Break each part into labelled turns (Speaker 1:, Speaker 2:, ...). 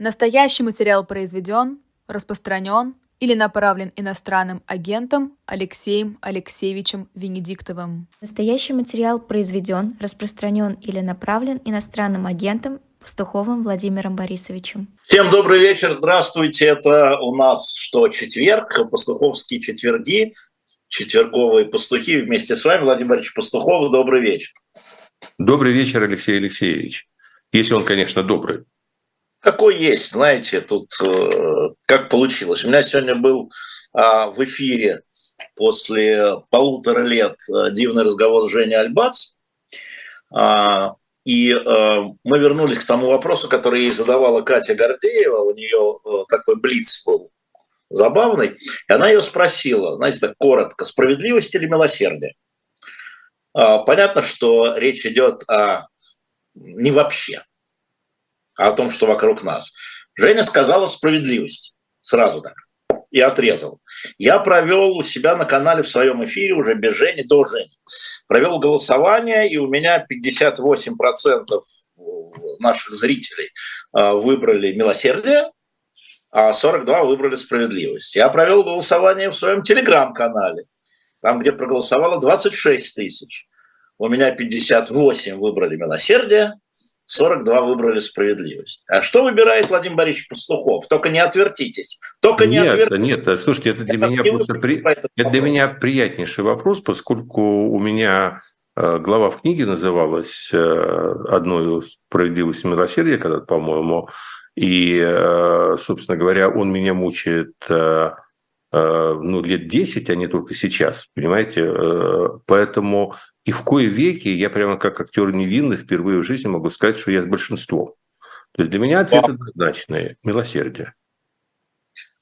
Speaker 1: Настоящий материал произведен, распространен или направлен иностранным агентом Алексеем Алексеевичем Венедиктовым.
Speaker 2: Настоящий материал произведен, распространен или направлен иностранным агентом Пастуховым Владимиром Борисовичем.
Speaker 3: Всем добрый вечер, здравствуйте. Это у нас что, четверг, пастуховские четверги, четверговые пастухи. Вместе с вами Владимир Борисович Пастухов. Добрый вечер.
Speaker 4: Добрый вечер, Алексей Алексеевич. Если он, конечно, добрый
Speaker 3: какой есть, знаете, тут э, как получилось. У меня сегодня был э, в эфире после полутора лет э, дивный разговор с Женей Альбац. Э, и э, мы вернулись к тому вопросу, который ей задавала Катя Гордеева. У нее такой блиц был забавный. И она ее спросила, знаете, так коротко, справедливость или милосердие? Э, понятно, что речь идет о не вообще а о том, что вокруг нас. Женя сказала справедливость. Сразу так. И отрезал. Я провел у себя на канале в своем эфире уже без Жени, до Жени. Провел голосование, и у меня 58% наших зрителей а, выбрали милосердие, а 42 выбрали справедливость. Я провел голосование в своем телеграм-канале, там, где проголосовало 26 тысяч. У меня 58 выбрали милосердие, 42 выбрали справедливость. А что выбирает Владимир Борисович Пастухов? Только не отвертитесь. Только не
Speaker 4: нет,
Speaker 3: отвертитесь.
Speaker 4: Нет, слушайте, это для, меня, просто при... это для меня приятнейший вопрос, поскольку у меня э, глава в книге называлась э, «Одной справедливости милосердия», когда по-моему, и, э, собственно говоря, он меня мучает ну, лет 10, а не только сейчас, понимаете? Поэтому и в кое веки я прямо как актер невинный впервые в жизни могу сказать, что я с большинством. То есть для меня ответ однозначный – милосердие.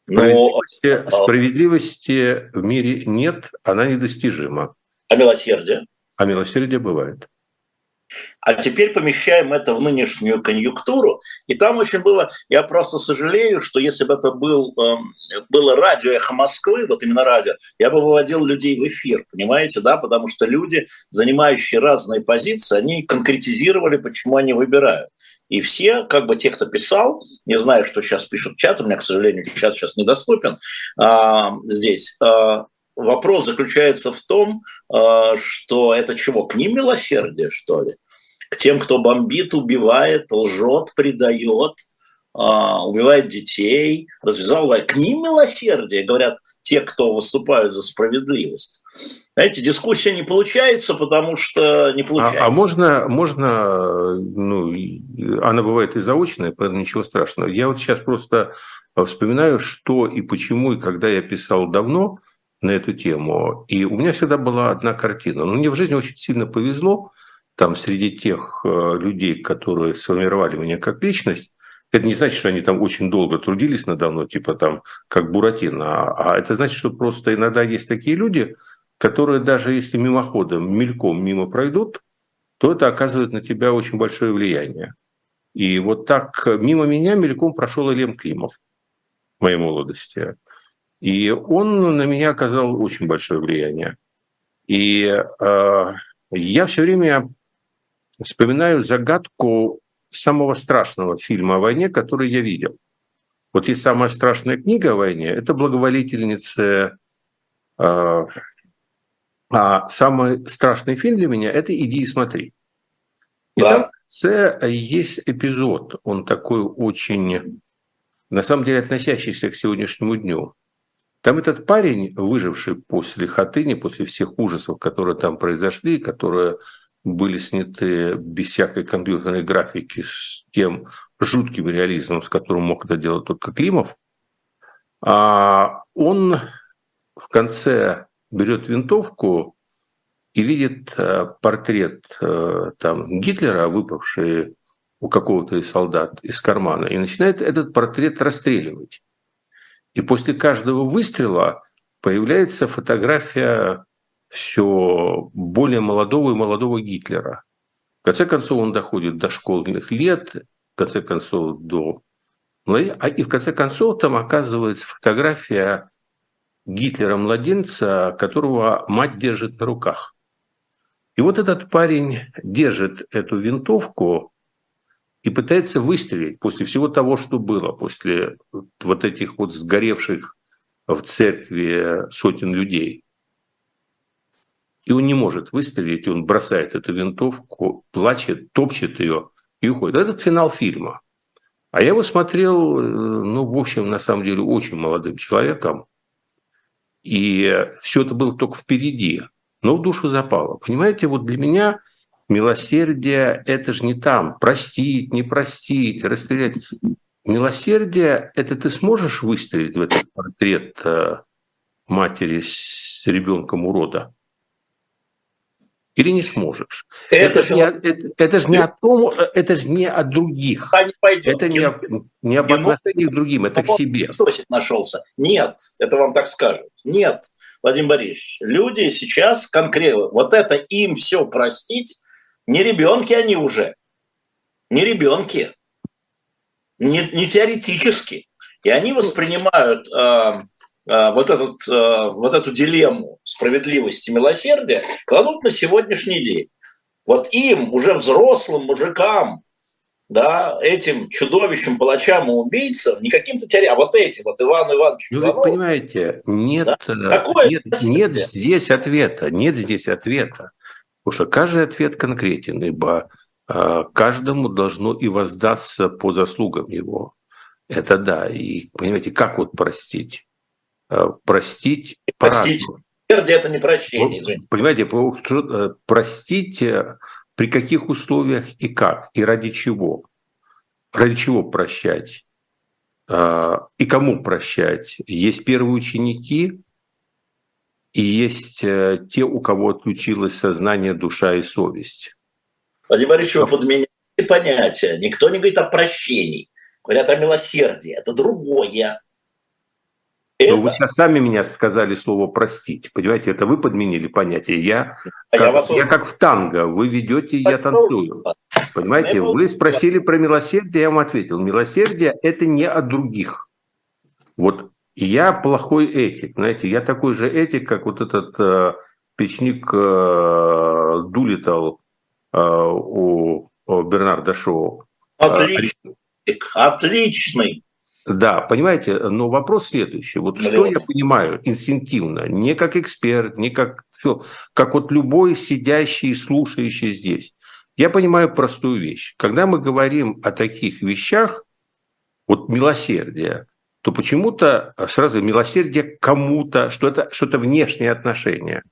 Speaker 4: Но... Справедливости, а справедливости в мире нет, она недостижима.
Speaker 3: А милосердие?
Speaker 4: А милосердие бывает.
Speaker 3: А теперь помещаем это в нынешнюю конъюнктуру. И там очень было, я просто сожалею, что если бы это был, э, было радио «Эхо Москвы», вот именно радио, я бы выводил людей в эфир, понимаете, да, потому что люди, занимающие разные позиции, они конкретизировали, почему они выбирают. И все, как бы те, кто писал, не знаю, что сейчас пишут чат, у меня, к сожалению, чат сейчас недоступен а, здесь, а, вопрос заключается в том, э, что это чего, к ним милосердие, что ли? К тем, кто бомбит, убивает, лжет, предает, э, убивает детей, развязал войну. К ним милосердие, говорят те, кто выступают за справедливость. Знаете, дискуссия не получается, потому что не получается.
Speaker 4: А, а можно, можно, ну, она бывает и заочная, поэтому ничего страшного. Я вот сейчас просто вспоминаю, что и почему, и когда я писал давно – на эту тему. И у меня всегда была одна картина. Но мне в жизни очень сильно повезло, там среди тех э, людей, которые сформировали меня как личность, это не значит, что они там очень долго трудились надо мной, типа там как Буратино, а это значит, что просто иногда есть такие люди, которые даже если мимоходом, мельком мимо пройдут, то это оказывает на тебя очень большое влияние. И вот так мимо меня мельком прошел Илем Климов в моей молодости. И он на меня оказал очень большое влияние. И э, я все время вспоминаю загадку самого страшного фильма о войне, который я видел. Вот есть самая страшная книга о войне, это «Благоволительница». Э, а самый страшный фильм для меня – это «Иди и смотри». И да. там конце есть эпизод, он такой очень, на самом деле, относящийся к сегодняшнему дню. Там этот парень, выживший после Хатыни, после всех ужасов, которые там произошли, которые были сняты без всякой компьютерной графики с тем жутким реализмом, с которым мог это делать только Климов, а он в конце берет винтовку и видит э, портрет э, там, Гитлера, выпавший у какого-то из солдат из кармана, и начинает этот портрет расстреливать. И после каждого выстрела появляется фотография все более молодого и молодого Гитлера. В конце концов, он доходит до школьных лет, в конце концов, до... А и в конце концов там оказывается фотография Гитлера-младенца, которого мать держит на руках. И вот этот парень держит эту винтовку, и пытается выстрелить после всего того, что было, после вот этих вот сгоревших в церкви сотен людей. И он не может выстрелить, он бросает эту винтовку, плачет, топчет ее и уходит. Этот финал фильма. А я его смотрел, э, ну, в общем, на самом деле, очень молодым человеком. И все это было только впереди, но в душу запало. Понимаете, вот для меня милосердие – это же не там, простить, не простить, расстрелять. Милосердие – это ты сможешь выстрелить в этот портрет э, матери с ребенком урода? или не сможешь. Это, это, же, не, это, это же не о том, это же не о других.
Speaker 3: Не пойдет.
Speaker 4: Это не, о, не об отношении к другим, это к себе.
Speaker 3: Стосик нашелся. Нет, это вам так скажут. Нет, Владимир Борисович, люди сейчас конкретно, вот это им все простить, не ребенки они уже, не ребенки, не, не теоретически. И они воспринимают э, Э, вот, этот, э, вот эту дилемму справедливости и милосердия кладут на сегодняшний день. Вот им, уже взрослым мужикам, да, этим чудовищем, палачам и убийцам, не каким-то теря, а вот эти, вот Иван Иванович
Speaker 4: ну, Вы понимаете, нет, да? Э, нет, нет здесь ответа, нет здесь ответа. Потому что каждый ответ конкретен, ибо каждому должно и воздаться по заслугам его. Это да. И понимаете, как вот простить? Э, простить
Speaker 3: Простить. Это не прощение,
Speaker 4: извините. Понимаете, э, простить э, при каких условиях и как, и ради чего? Ради чего прощать? И кому прощать? Есть первые ученики, и есть те, у кого отключилось сознание, душа и совесть.
Speaker 3: Владимир Борисович, вы подменяете понятия. Никто не говорит о прощении. Говорят о милосердии. Это другое.
Speaker 4: Это... Но вы сейчас сами меня сказали слово «простить». Понимаете, это вы подменили понятие. Я, а как, я, вас... я как в танго. Вы ведете, я танцую. Понимаете, вы спросили про милосердие, я вам ответил. Милосердие – это не от других. Вот я плохой этик. Знаете, я такой же этик, как вот этот э, печник э, Дулитал э, у, у Бернарда Шоу.
Speaker 3: Отличный. Отличный.
Speaker 4: Да, понимаете, но вопрос следующий. Вот что я понимаю инстинктивно, не как эксперт, не как, как вот любой сидящий и слушающий здесь. Я понимаю простую вещь. Когда мы говорим о таких вещах, вот милосердие, то почему-то сразу милосердие кому-то, что это что-то внешнее отношение,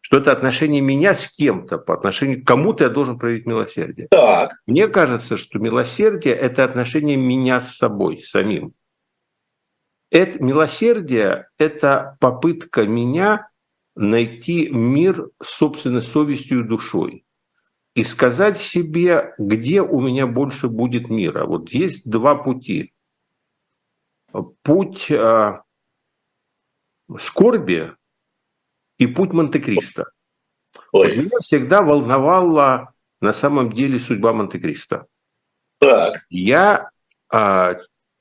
Speaker 4: что это отношение меня с кем-то, по отношению к кому-то я должен проявить милосердие. Так. Мне кажется, что милосердие – это отношение меня с собой, самим. Это милосердие – это попытка меня найти мир собственной совестью и душой и сказать себе, где у меня больше будет мира. Вот есть два пути. Путь э, скорби и путь Монте-Кристо. Вот меня всегда волновала на самом деле судьба Монте-Кристо. Так. Я э,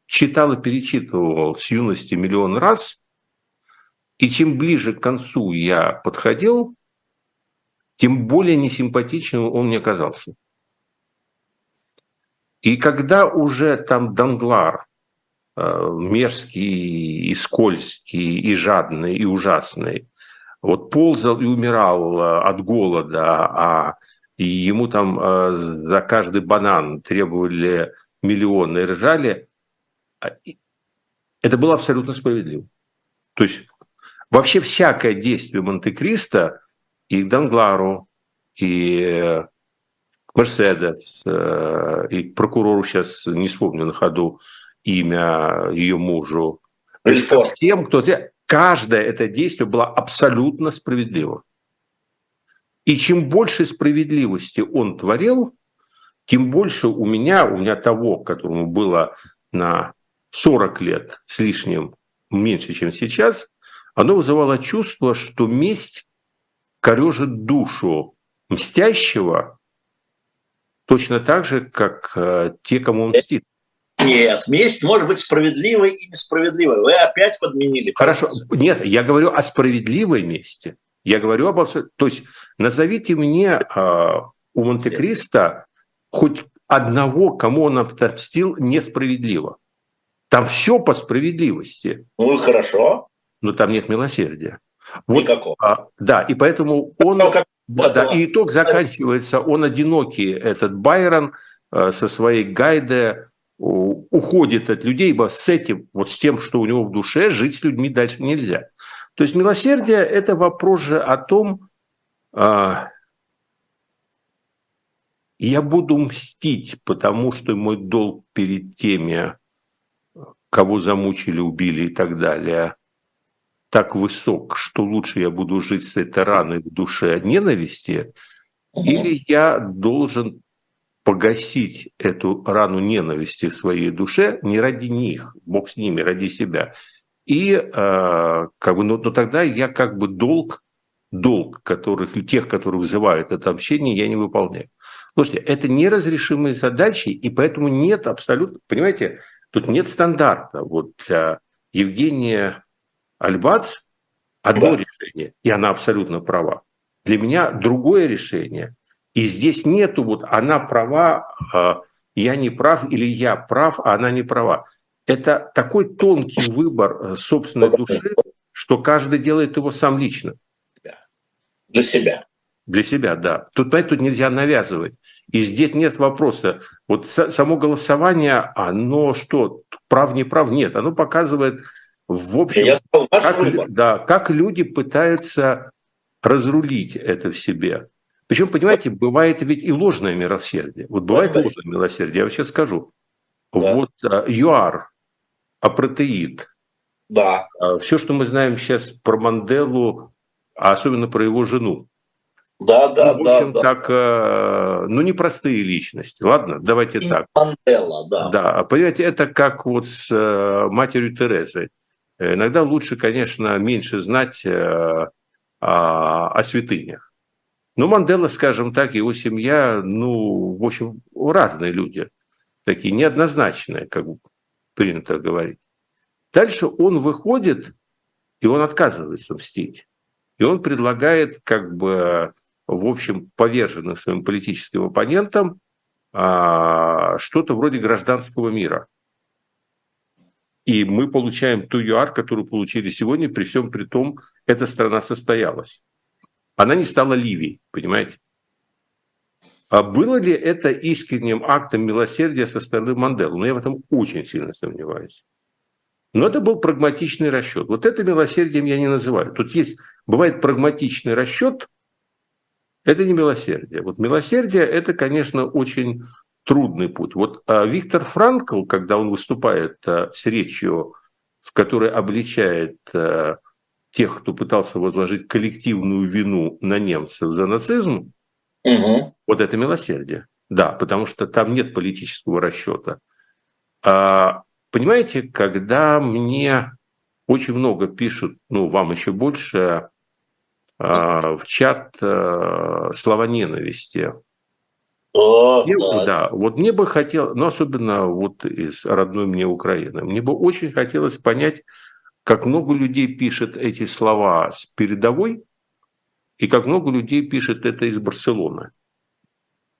Speaker 4: читал и перечитывал с юности миллион раз, и чем ближе к концу я подходил, тем более несимпатичным он мне казался. И когда уже там Данглар, мерзкий и скользкий, и жадный, и ужасный, вот ползал и умирал э, от голода, а ему там э, за каждый банан требовали миллионы и ржали, а, это было абсолютно справедливо. То есть вообще всякое действие Монте-Кристо и Данглару, и э, Мерседес, э, и прокурору сейчас не вспомню на ходу имя ее мужу. Тем, кто... Каждое это действие было абсолютно справедливо. И чем больше справедливости он творил, тем больше у меня, у меня того, которому было на 40 лет с лишним меньше, чем сейчас, оно вызывало чувство, что месть корежит душу мстящего точно так же, как э, те, кому он мстит.
Speaker 3: Нет, месть может быть справедливой и несправедливой. Вы опять подменили.
Speaker 4: Хорошо. Нет, я говорю о справедливой мести. Я говорю об... То есть назовите мне э, у Монте-Кристо хоть одного, кому он отомстил, несправедливо. Там все по справедливости.
Speaker 3: Ну и хорошо.
Speaker 4: Но там нет милосердия.
Speaker 3: Вот, Никакого. А,
Speaker 4: да, и поэтому он... Ну, как... да, да, и итог заканчивается, он одинокий, этот Байрон, э, со своей Гайде, уходит от людей, ибо с этим, вот с тем, что у него в душе, жить с людьми дальше нельзя. То есть милосердие – это вопрос же о том, а, я буду мстить, потому что мой долг перед теми, кого замучили, убили и так далее, так высок, что лучше я буду жить с этой раной в душе от ненависти, угу. или я должен погасить эту рану ненависти в своей душе не ради них, Бог с ними, ради себя. И э, как бы, но, но тогда я как бы долг, долг которых, тех, которые вызывают это общение, я не выполняю. Слушайте, это неразрешимые задачи, и поэтому нет абсолютно, понимаете, тут нет стандарта. Вот для Евгения Альбац одно да. решение, и она абсолютно права. Для меня другое решение. И здесь нету вот она права, а, я не прав, или я прав, а она не права. Это такой тонкий выбор э, собственной души, что каждый делает его сам лично.
Speaker 3: Для себя.
Speaker 4: Для себя, да. Тут, тут нельзя навязывать. И здесь нет вопроса. Вот само голосование, оно что, прав, не прав? Нет, оно показывает, в общем, Я сказал, как, да, как люди пытаются разрулить это в себе. Причем, понимаете, бывает ведь и ложное милосердие. Вот бывает да, ложное милосердие, я вам сейчас скажу. Да. Вот а, ЮАР, апартеид.
Speaker 3: Да.
Speaker 4: А, Все, что мы знаем сейчас про Манделу, а особенно про его жену.
Speaker 3: Да, да, ну, в общем,
Speaker 4: да, так, да. ну, непростые личности. Ладно, давайте и так.
Speaker 3: Мандела, да.
Speaker 4: Да, понимаете, это как вот с э, матерью Терезой. Иногда лучше, конечно, меньше знать э, о святынях. Но Мандела, скажем так, его семья, ну, в общем, разные люди, такие неоднозначные, как принято говорить. Дальше он выходит, и он отказывается мстить. И он предлагает как бы в общем, поверженных своим политическим оппонентам а, что-то вроде гражданского мира. И мы получаем ту ЮАР, которую получили сегодня, при всем при том, эта страна состоялась. Она не стала Ливией, понимаете? А было ли это искренним актом милосердия со стороны Манделы? Ну, я в этом очень сильно сомневаюсь. Но это был прагматичный расчет. Вот это милосердием я не называю. Тут есть, бывает прагматичный расчет – это не милосердие. Вот милосердие – это, конечно, очень трудный путь. Вот а Виктор Франкл, когда он выступает а, с речью, в которой обличает а, тех, кто пытался возложить коллективную вину на немцев за нацизм, угу. вот это милосердие. Да, потому что там нет политического расчета. А, понимаете, когда мне очень много пишут, ну, вам еще больше, а, в чат э, слова ненависти. О, да. да, вот мне бы хотелось, ну особенно вот из родной мне Украины, мне бы очень хотелось понять, как много людей пишет эти слова с передовой, и как много людей пишет это из Барселоны.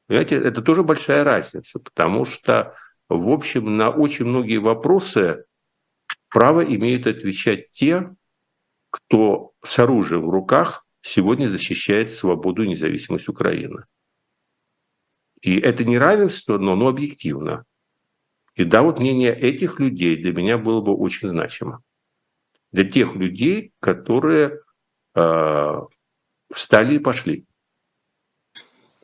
Speaker 4: Понимаете, это тоже большая разница, потому что, в общем, на очень многие вопросы право имеют отвечать те, кто с оружием в руках сегодня защищает свободу и независимость Украины. И это не равенство, но оно объективно. И да, вот мнение этих людей для меня было бы очень значимо. Для тех людей, которые э, встали и пошли.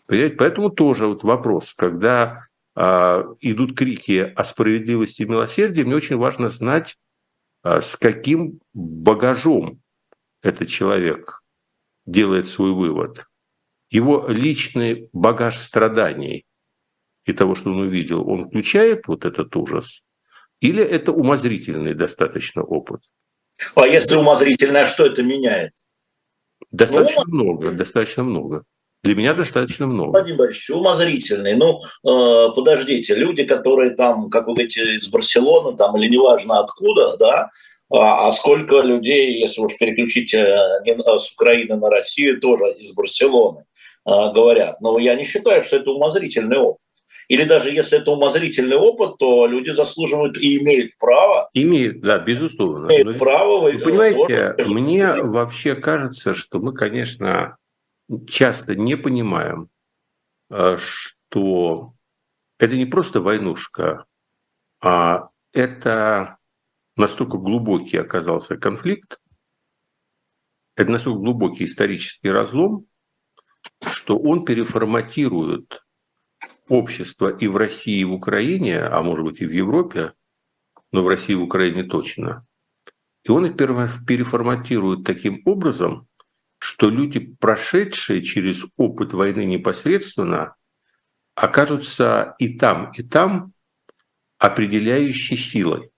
Speaker 4: Понимаете? Поэтому тоже вот вопрос, когда э, идут крики о справедливости и милосердии, мне очень важно знать, э, с каким багажом этот человек делает свой вывод. Его личный багаж страданий и того, что он увидел, он включает вот этот ужас? Или это умозрительный достаточно опыт?
Speaker 3: А если умозрительное, что это меняет?
Speaker 4: Достаточно ну, много, достаточно много. Для меня достаточно много.
Speaker 3: Владимир Борисович, умозрительный. Ну, э, подождите, люди, которые там, как вот эти из Барселоны, там, или неважно откуда, да, а, а сколько людей, если уж переключить э, э, с Украины на Россию, тоже из Барселоны а, говорят. Но я не считаю, что это умозрительный опыт. Или даже если это умозрительный опыт, то люди заслуживают и имеют право.
Speaker 4: Имеют, да, безусловно.
Speaker 3: Имеют Но, право.
Speaker 4: Вы понимаете, тоже... мне вообще кажется, что мы, конечно, часто не понимаем, э, что это не просто войнушка, а это настолько глубокий оказался конфликт, это настолько глубокий исторический разлом, что он переформатирует общество и в России, и в Украине, а может быть и в Европе, но в России и в Украине точно. И он их переформатирует таким образом, что люди, прошедшие через опыт войны непосредственно, окажутся и там, и там определяющей силой.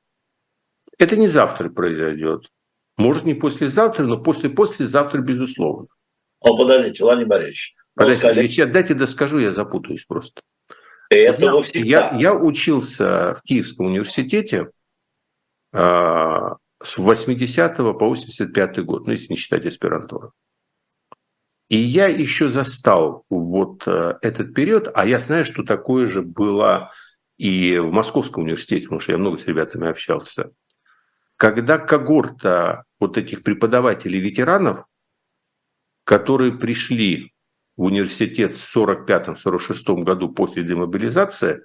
Speaker 4: Это не завтра произойдет. Может, не послезавтра, но после-послезавтра, безусловно.
Speaker 3: О, подождите, Владимир Борисович.
Speaker 4: Подождите, сказали... сейчас дайте доскажу, я запутаюсь просто.
Speaker 3: Это
Speaker 4: я, всегда. Я, я учился в Киевском университете э, с 80 по 85 год, ну, если не считать аспирантуру. И я еще застал вот э, этот период, а я знаю, что такое же было и в Московском университете, потому что я много с ребятами общался. Когда когорта вот этих преподавателей-ветеранов, которые пришли в университет в 45-46 году после демобилизации,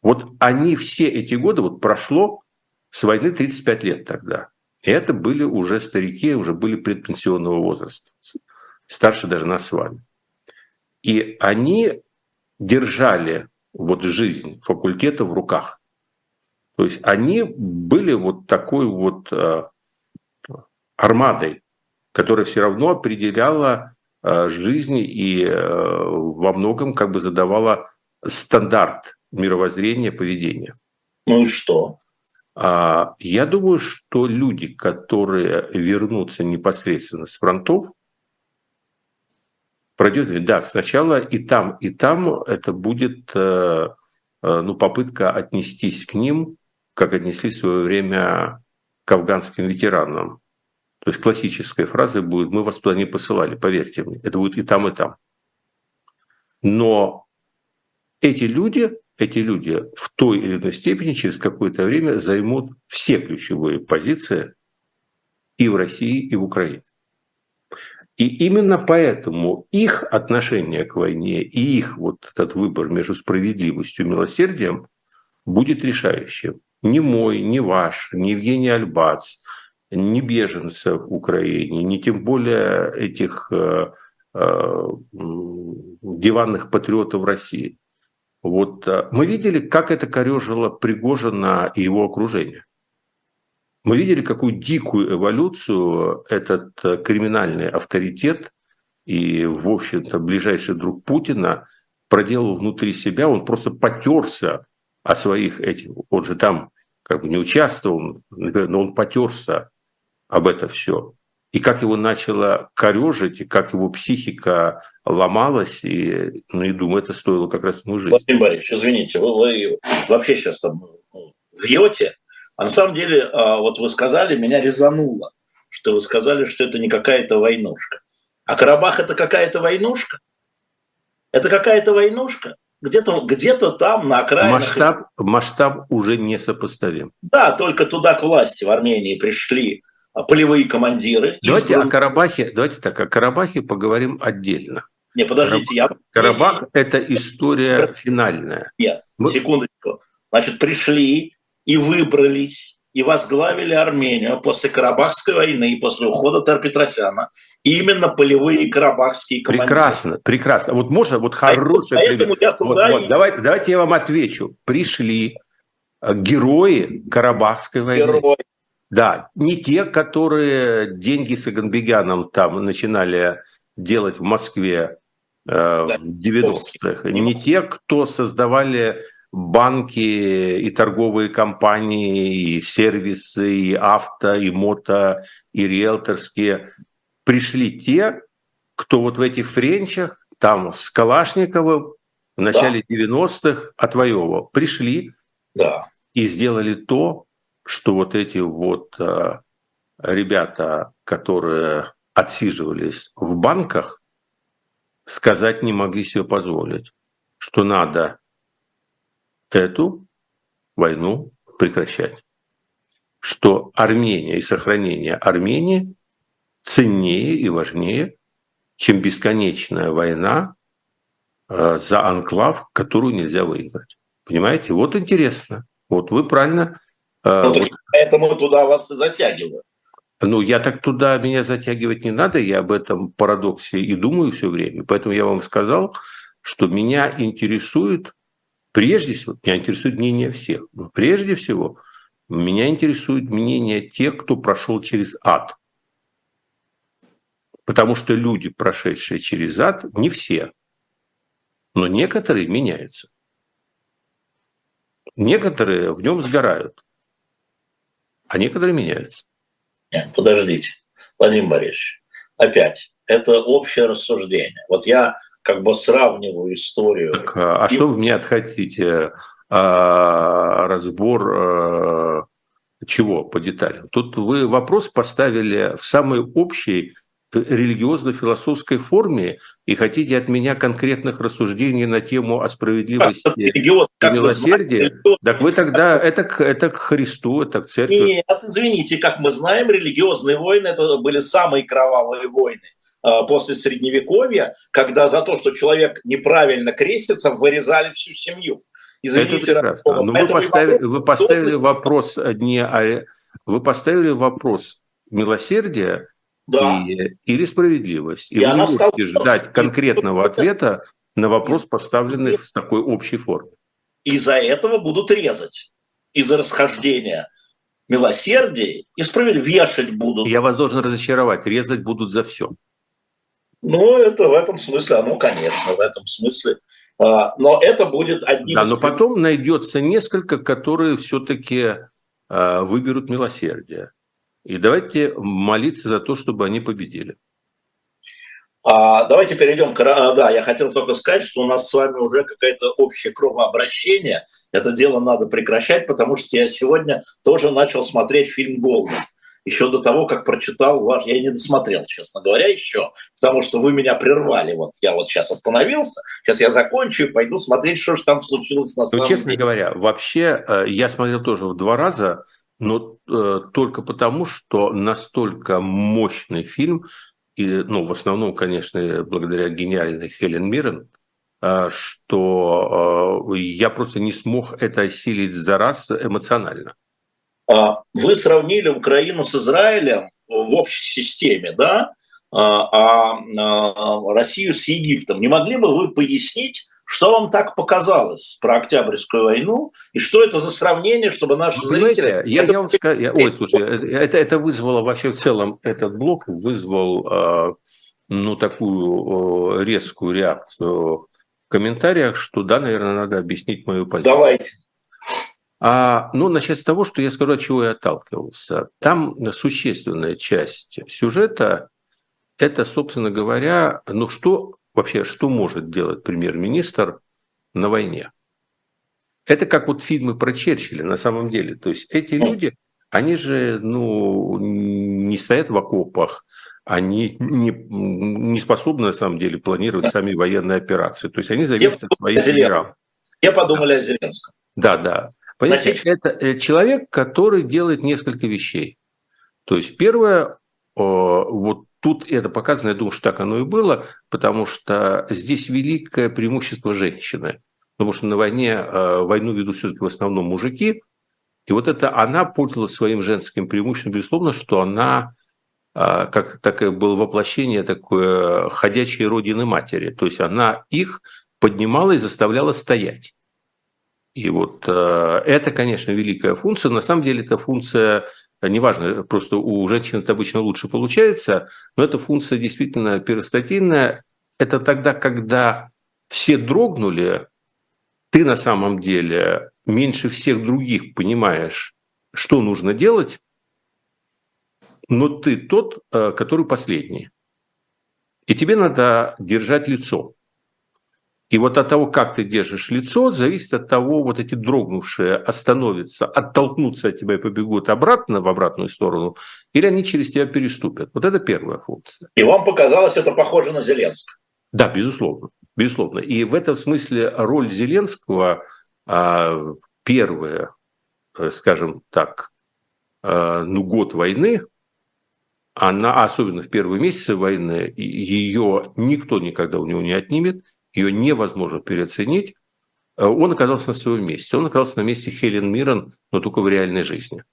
Speaker 4: вот они все эти годы, вот прошло с войны 35 лет тогда. И это были уже старики, уже были предпенсионного возраста старше даже нас с вами. И они держали вот жизнь факультета в руках. То есть они были вот такой вот э, армадой, которая все равно определяла э, жизнь и э, во многом как бы задавала стандарт мировоззрения, поведения.
Speaker 3: Ну и что?
Speaker 4: А, я думаю, что люди, которые вернутся непосредственно с фронтов, пройдет, да, сначала и там, и там это будет э, ну, попытка отнестись к ним, как отнеслись в свое время к афганским ветеранам. То есть классическая фраза будет «мы вас туда не посылали, поверьте мне». Это будет и там, и там. Но эти люди, эти люди в той или иной степени через какое-то время займут все ключевые позиции и в России, и в Украине. И именно поэтому их отношение к войне и их вот этот выбор между справедливостью и милосердием будет решающим. Не мой, не ваш, не Евгений Альбац, не беженцев в Украине, не тем более этих э, э, диванных патриотов России. Вот э, мы видели, как это корежило Пригожина и его окружение. Мы видели, какую дикую эволюцию этот криминальный авторитет и, в общем-то, ближайший друг Путина проделал внутри себя. Он просто потерся о своих этих... Он же там как бы не участвовал, но он потерся об это все. И как его начало корежить, и как его психика ломалась, и, ну, и думаю, это стоило как раз ему жизни.
Speaker 3: Владимир Борисович, извините, вы, вы вообще сейчас там ну, вьете, а на самом деле, а, вот вы сказали, меня резануло, что вы сказали, что это не какая-то войнушка. А Карабах это какая-то войнушка? Это какая-то войнушка? Где-то где там, на окраине.
Speaker 4: Масштаб, масштаб уже несопоставим.
Speaker 3: Да, только туда к власти в Армении пришли полевые командиры.
Speaker 4: Давайте избран... о Карабахе, давайте так, о Карабахе поговорим отдельно.
Speaker 3: Не, подождите,
Speaker 4: Карабах, я... Карабах – это история финальная.
Speaker 3: Нет, Мы... секундочку. Значит, пришли и выбрались, и возглавили Армению после Карабахской войны, и после ухода Тарпетросяна. Именно полевые карабахские
Speaker 4: командиры. Прекрасно, прекрасно. Вот можно, вот хороший
Speaker 3: Поэтому пример. я туда вот,
Speaker 4: и... вот, давайте, давайте я вам отвечу. Пришли э, герои Карабахской войны. Герои. Да, не те, которые деньги с Аганбегяном там начинали делать в Москве э, да, в 90-х. Не те, кто создавали банки и торговые компании, и сервисы, и авто, и мото, и риэлторские. Пришли те, кто вот в этих френчах, там с Калашниковым в начале да. 90-х отвоевывал. Пришли да. и сделали то, что вот эти вот э, ребята, которые отсиживались в банках, сказать не могли себе позволить, что надо эту войну прекращать. Что Армения и сохранение Армении ценнее и важнее, чем бесконечная война э, за анклав, которую нельзя выиграть. Понимаете? Вот интересно. Вот вы правильно...
Speaker 3: Э, ну, вот, поэтому туда вас и затягивают.
Speaker 4: Ну, я так туда меня затягивать не надо, я об этом парадоксе и думаю все время. Поэтому я вам сказал, что меня интересует, прежде всего, меня интересует мнение всех, но прежде всего меня интересует мнение тех, кто прошел через ад. Потому что люди, прошедшие через ад, не все, но некоторые меняются. Некоторые в нем сгорают, а некоторые меняются.
Speaker 3: Подождите, Владимир Борисович, опять, это общее рассуждение. Вот я как бы сравниваю историю.
Speaker 4: Так, а и... что вы мне хотите? А, разбор а, чего по деталям? Тут вы вопрос поставили в самой общей религиозно-философской форме и хотите от меня конкретных рассуждений на тему о справедливости Религиоз, и милосердии, так вы тогда это, это к Христу, это к церкви.
Speaker 3: Нет, извините, как мы знаем, религиозные войны это были самые кровавые войны а, после Средневековья, когда за то, что человек неправильно крестится, вырезали всю семью.
Speaker 4: Извините, это прекрасно. Но вы поставили, вы поставили вопрос не о, вы поставили вопрос милосердия да. и, или справедливость. И, и вы не можете ждать конкретного ответа на вопрос, поставленный в такой общей форме.
Speaker 3: Из-за этого будут резать. Из-за расхождения милосердия и справедливости вешать будут.
Speaker 4: Я вас должен разочаровать. Резать будут за все.
Speaker 3: Ну, это в этом смысле, ну, конечно, в этом смысле. А, но это будет одним
Speaker 4: Да, из... но потом найдется несколько, которые все-таки а, выберут милосердие. И давайте молиться за то, чтобы они победили.
Speaker 3: А, давайте перейдем к... А, да, я хотел только сказать, что у нас с вами уже какое-то общее кровообращение. Это дело надо прекращать, потому что я сегодня тоже начал смотреть фильм «Голден» еще до того, как прочитал ваш... Я не досмотрел, честно говоря, еще, потому что вы меня прервали. Вот я вот сейчас остановился, сейчас я закончу и пойду смотреть, что же там случилось на ну, самом
Speaker 4: ну, честно деле. говоря, вообще э, я смотрел тоже в два раза, но э, только потому, что настолько мощный фильм, и, ну, в основном, конечно, благодаря гениальной Хелен Миррен, э, что э, я просто не смог это осилить за раз эмоционально.
Speaker 3: А, вы сравнили Украину с Израилем в общей системе, да, а, а, а Россию с Египтом. Не могли бы вы пояснить, что вам так показалось про Октябрьскую войну? И что это за сравнение, чтобы наши Понимаете, зрители...
Speaker 4: Я, это... я вам скажу, я, ой, слушай, это, это вызвало вообще в целом, этот блок вызвал э, ну, такую резкую реакцию в комментариях, что да, наверное, надо объяснить мою позицию.
Speaker 3: Давайте.
Speaker 4: А, ну, начать с того, что я скажу, от чего я отталкивался. Там существенная часть сюжета – это, собственно говоря, ну что вообще, что может делать премьер-министр на войне? Это как вот фильмы про Черчилля на самом деле. То есть эти люди, они же ну, не стоят в окопах, они не, не способны на самом деле планировать сами военные операции. То есть они зависят от своих генералов.
Speaker 3: Я подумали о Зеленском.
Speaker 4: Да, да. Понимаете, это э, человек, который делает несколько вещей. То есть первое, вот Тут это показано, я думаю, что так оно и было, потому что здесь великое преимущество женщины. Потому что на войне э, войну ведут все-таки в основном мужики. И вот это она пользовалась своим женским преимуществом, безусловно, что она, э, как такое было воплощение такое ходячей родины матери. То есть она их поднимала и заставляла стоять. И вот э, это, конечно, великая функция. На самом деле, это функция неважно, просто у женщин это обычно лучше получается, но эта функция действительно перистативная. Это тогда, когда все дрогнули, ты на самом деле меньше всех других понимаешь, что нужно делать, но ты тот, э, который последний. И тебе надо держать лицо. И вот от того, как ты держишь лицо, зависит от того, вот эти дрогнувшие остановятся, оттолкнутся от тебя и побегут обратно в обратную сторону, или они через тебя переступят. Вот это первая функция.
Speaker 3: И вам показалось это похоже на Зеленского?
Speaker 4: Да, безусловно. Безусловно. И в этом смысле роль Зеленского а, первое, э, скажем так, э, ну, год войны, она, особенно в первые месяцы войны, ее никто никогда у него не отнимет, ее невозможно переоценить. Э, он оказался на своем месте. Он оказался на месте Хелен Миррен, но только в реальной жизни.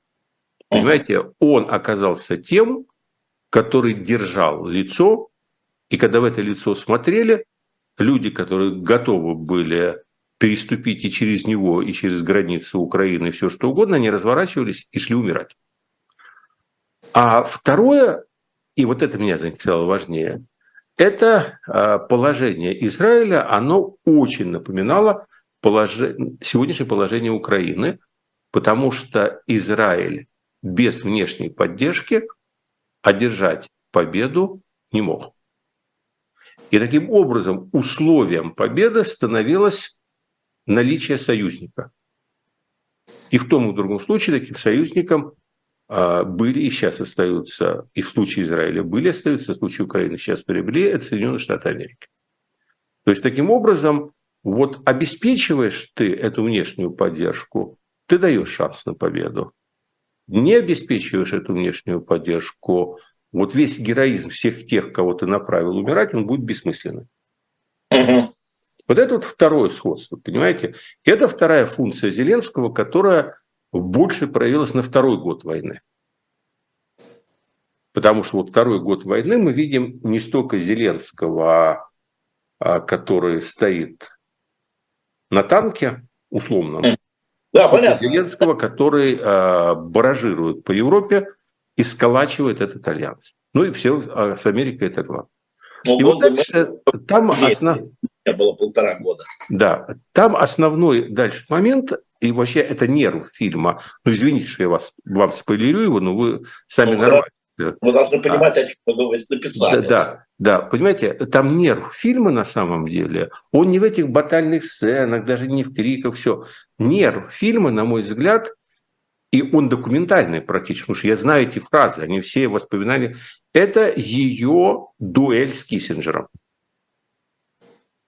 Speaker 4: Понимаете, он оказался тем, который держал лицо, и когда в это лицо смотрели, люди, которые готовы были переступить и через него, и через границы Украины, и все что угодно, они разворачивались и шли умирать. А второе, и вот это меня заинтересовало важнее, это а, положение Израиля, оно очень напоминало положение, сегодняшнее положение Украины, потому что Израиль без внешней поддержки одержать победу не мог. И таким образом условием победы становилось наличие союзника. И в том и в другом случае таким союзником были и сейчас остаются, и в случае Израиля были, остаются, в случае Украины сейчас приобрели, это Соединенные Штаты Америки. То есть таким образом, вот обеспечиваешь ты эту внешнюю поддержку, ты даешь шанс на победу. Не обеспечиваешь эту внешнюю поддержку, вот весь героизм всех тех, кого ты направил умирать, он будет бессмысленным. Угу. Вот это вот второе сходство, понимаете? Это вторая функция Зеленского, которая больше проявилась на второй год войны. Потому что вот второй год войны мы видим не столько Зеленского, а, который стоит на танке условном, да, понятно. Зеленского, который а, баражирует по Европе и сколачивает этот альянс. Ну и все а с Америкой это главное. Ну, и вот дальше, там основ
Speaker 3: было полтора года.
Speaker 4: Да, там основной дальше момент, и вообще это нерв фильма. Ну, извините, что я вас, вам спойлерю его, но вы сами ну, нормально.
Speaker 3: Вы должны понимать, а, о чем вы написали.
Speaker 4: Да, да, да, понимаете, там нерв фильма на самом деле, он не в этих батальных сценах, даже не в криках, все. Нерв фильма, на мой взгляд, и он документальный практически, потому что я знаю эти фразы, они все воспоминания. Это ее дуэль с Киссинджером.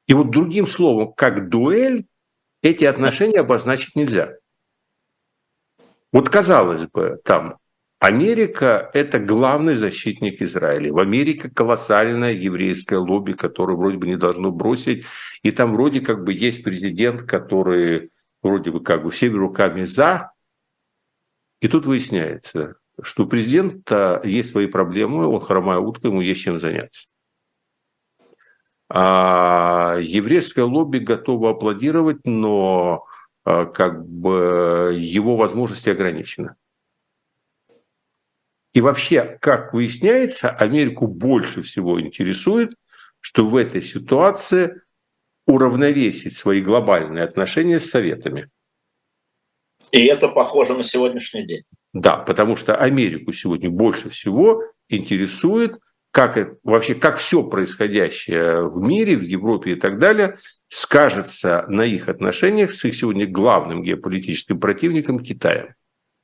Speaker 4: И вот другим словом, как дуэль, эти отношения обозначить нельзя. Вот казалось бы, там Америка – это главный защитник Израиля. В Америке колоссальное еврейское лобби, которое вроде бы не должно бросить. И там вроде как бы есть президент, который вроде бы как бы всеми руками за. И тут выясняется, что у президента есть свои проблемы, он хромая утка, ему есть чем заняться. А еврейское лобби готово аплодировать, но а, как бы его возможности ограничены. И вообще, как выясняется, Америку больше всего интересует, что в этой ситуации уравновесить свои глобальные отношения с Советами.
Speaker 3: И это похоже на сегодняшний день.
Speaker 4: Да, потому что Америку сегодня больше всего интересует как вообще, как все происходящее в мире, в Европе и так далее, скажется на их отношениях с их сегодня главным геополитическим противником Китаем.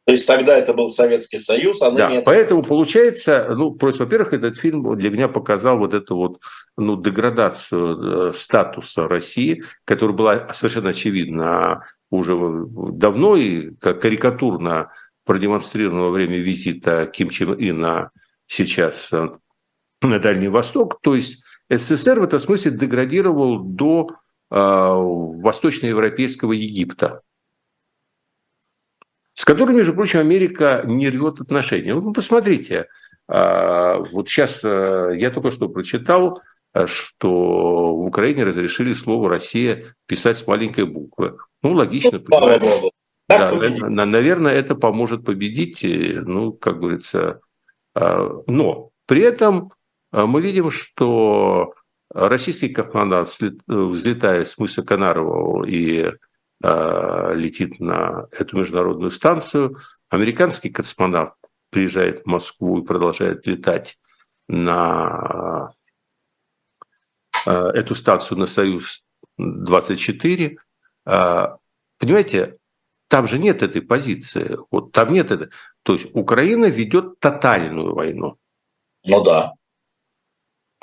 Speaker 3: То есть тогда это был Советский Союз, а
Speaker 4: ныне да, это... Поэтому получается, ну, просто, во-первых, этот фильм для меня показал вот эту вот ну, деградацию э, статуса России, которая была совершенно очевидна уже давно и как карикатурно продемонстрирована во время визита Ким Чен Ына сейчас э, на Дальний Восток. То есть СССР в этом смысле деградировал до э, восточноевропейского Египта, с которым, между прочим, Америка не рвет отношения. Ну, вы посмотрите, э, вот сейчас э, я только что прочитал, что в Украине разрешили слово «Россия» писать с маленькой буквы. Ну, логично, ну, Да, наверное, это поможет победить, ну, как говорится. Но при этом а мы видим, что российский космонавт взлетает с мыса Канарова и а, летит на эту международную станцию. Американский космонавт приезжает в Москву и продолжает летать на а, эту станцию на Союз-24. Понимаете, там же нет этой позиции. Вот там нет этой. То есть Украина ведет тотальную войну.
Speaker 3: Ну да.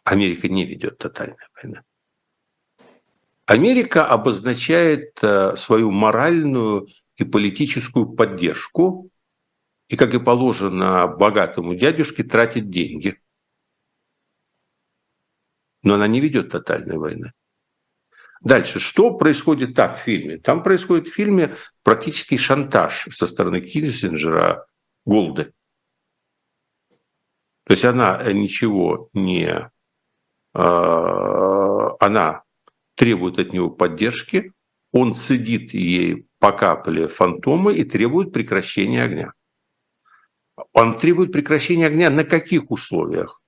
Speaker 4: Америка не ведет тотальной войны. Америка обозначает э, свою моральную и политическую поддержку, и, как и положено богатому дядюшке, тратит деньги. Но она не ведет тотальной войны. Дальше, что происходит так в фильме? Там происходит в фильме практически шантаж со стороны Киссинджера Голды. То есть она ничего не... Э, она требует от него поддержки, он цедит ей по капле фантомы и требует прекращения огня. Он требует прекращения огня на каких условиях?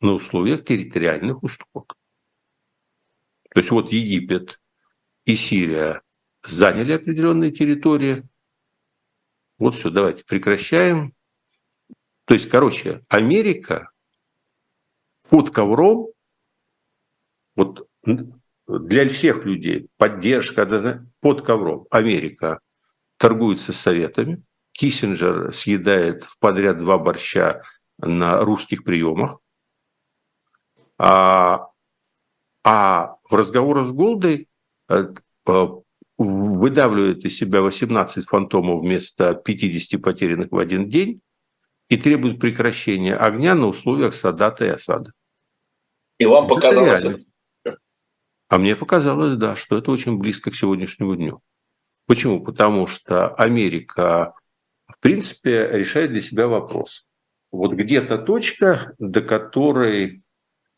Speaker 4: На условиях территориальных уступок. То есть вот Египет и Сирия заняли определенные территории. Вот все, давайте прекращаем. То есть, короче, Америка под ковром, вот для всех людей поддержка под ковром. Америка торгуется с советами, Киссинджер съедает в подряд два борща на русских приемах, а, а в разговорах с Голдой э, э, выдавливает из себя 18 фантомов вместо 50 потерянных в один день и требует прекращения огня на условиях Садата и осады.
Speaker 3: И вам показалось это
Speaker 4: а мне показалось, да, что это очень близко к сегодняшнему дню. Почему? Потому что Америка, в принципе, решает для себя вопрос. Вот где-то точка, до которой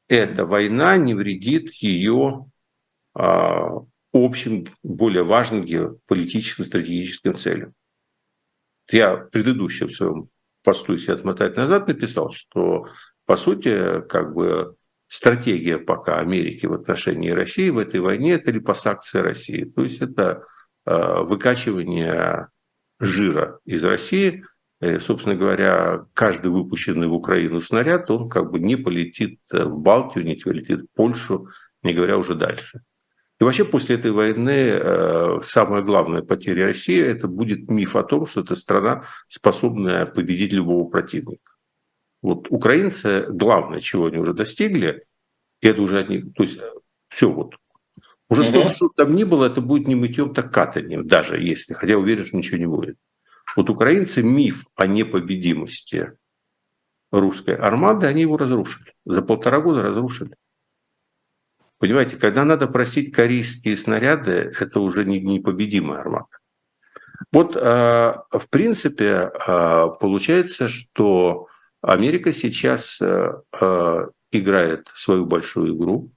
Speaker 4: эта война не вредит ее а, общим, более важным геополитическим, стратегическим целям. Я в предыдущем своем посту, если отмотать назад, написал, что, по сути, как бы стратегия пока Америки в отношении России в этой войне – это липосакция России. То есть это э, выкачивание жира из России. И, собственно говоря, каждый выпущенный в Украину снаряд, он как бы не полетит в Балтию, не полетит в Польшу, не говоря уже дальше. И вообще после этой войны э, самая главная потеря России – это будет миф о том, что это страна, способная победить любого противника. Вот украинцы, главное, чего они уже достигли, и это уже одни, то есть все вот. Уже что, что там ни было, это будет не мытьем, так катанием, даже если, хотя уверен, что ничего не будет. Вот украинцы миф о непобедимости русской армады, они его разрушили. За полтора года разрушили. Понимаете, когда надо просить корейские снаряды, это уже не непобедимая армада. Вот, а, в принципе, а, получается, что Америка сейчас э, э, играет свою большую игру,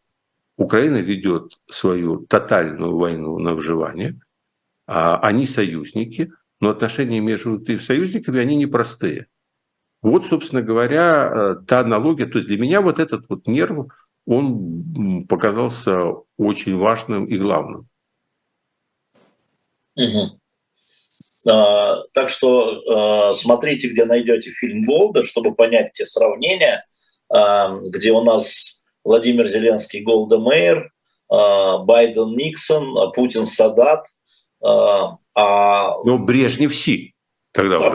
Speaker 4: Украина ведет свою тотальную войну на выживание, а они союзники, но отношения между союзниками, они непростые. Вот, собственно говоря, э, та аналогия, то есть для меня вот этот вот нерв, он показался очень важным и главным.
Speaker 3: Угу. А, так что а, смотрите, где найдете фильм «Волга», чтобы понять те сравнения, а, где у нас Владимир Зеленский, Голда Мейер, Байден Никсон, Путин Садат.
Speaker 4: А... Ну, Брежнев Си. Тогда
Speaker 3: а,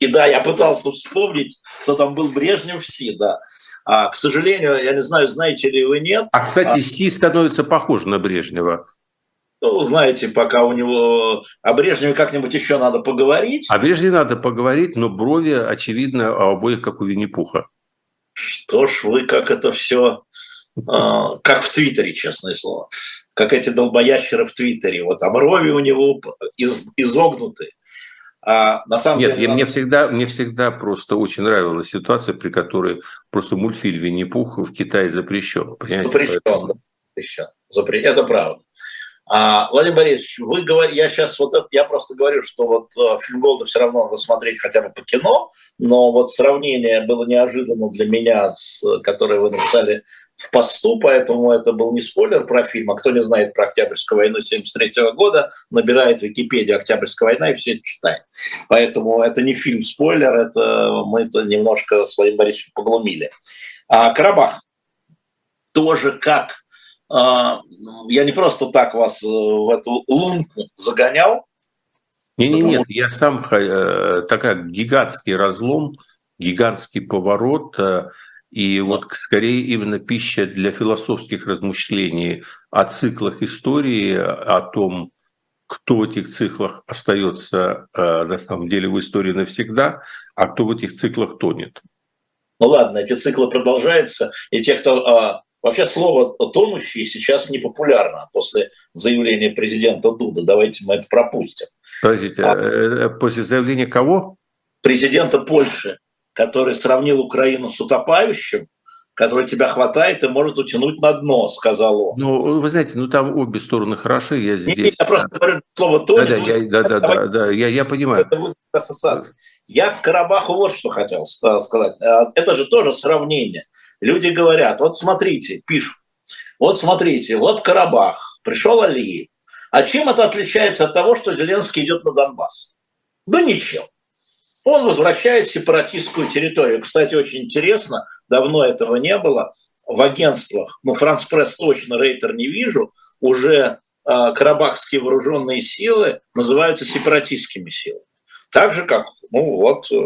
Speaker 3: и да, я пытался вспомнить, что там был Брежнев Си, да. А, к сожалению, я не знаю, знаете ли вы нет.
Speaker 4: А, кстати, а... Си становится похож на Брежнева.
Speaker 3: Ну, знаете, пока у него о Брежневе как-нибудь еще надо поговорить.
Speaker 4: О Брежневе надо поговорить, но брови, очевидно, у обоих, как у Винни-Пуха.
Speaker 3: Что ж вы, как это все, а, как в Твиттере, честное слово, как эти долбоящеры в Твиттере, вот, а брови у него из, изогнуты.
Speaker 4: А на самом Нет, деле, мне, всегда, мне всегда просто очень нравилась ситуация, при которой просто мультфильм Винни-Пух в Китае запрещен.
Speaker 3: Запрещен, Поэтому... да, запрещен. Запре... Это правда. А, Владимир Борисович, вы говорите, я сейчас вот это, я просто говорю, что вот э, фильм Голда все равно надо смотреть хотя бы по кино, но вот сравнение было неожиданно для меня, которое вы написали в посту, поэтому это был не спойлер про фильм, а кто не знает про Октябрьскую войну 1973 года, набирает в Википедию Октябрьская война и все это читает. Поэтому это не фильм-спойлер, это мы это немножко с Владимиром Борисовичем поглумили. А Карабах тоже как я не просто так вас э, в эту лунку загонял.
Speaker 4: Не, не, нет, я сам э, такая гигантский разлом, гигантский поворот, э, И вот скорее именно пища для философских размышлений о циклах истории, о том, кто в этих циклах остается на самом деле в истории навсегда, а кто в этих циклах тонет.
Speaker 3: Ну ладно, эти циклы продолжаются, и те, кто а, вообще слово тонущий сейчас не популярно после заявления президента Дуда. Давайте мы это пропустим.
Speaker 4: Подождите, а, э, после заявления кого?
Speaker 3: Президента Польши, который сравнил Украину с утопающим, который тебя хватает и может утянуть на дно, сказал он.
Speaker 4: Ну, вы знаете, ну там обе стороны хороши, я здесь... Нет,
Speaker 3: я просто говорю слово «тонет».
Speaker 4: Да, да, я, да, да, да, да, я, я понимаю. Это
Speaker 3: ассоциация. Я в Карабаху вот что хотел сказать. Э, это же тоже сравнение. Люди говорят, вот смотрите, пишут, вот смотрите, вот Карабах, пришел Алиев. А чем это отличается от того, что Зеленский идет на Донбасс? Да ничем. Он возвращает сепаратистскую территорию. Кстати, очень интересно, давно этого не было. В агентствах, ну, Франц Пресс точно, Рейтер не вижу, уже э, карабахские вооруженные силы называются сепаратистскими силами. Так же, как, ну вот, э,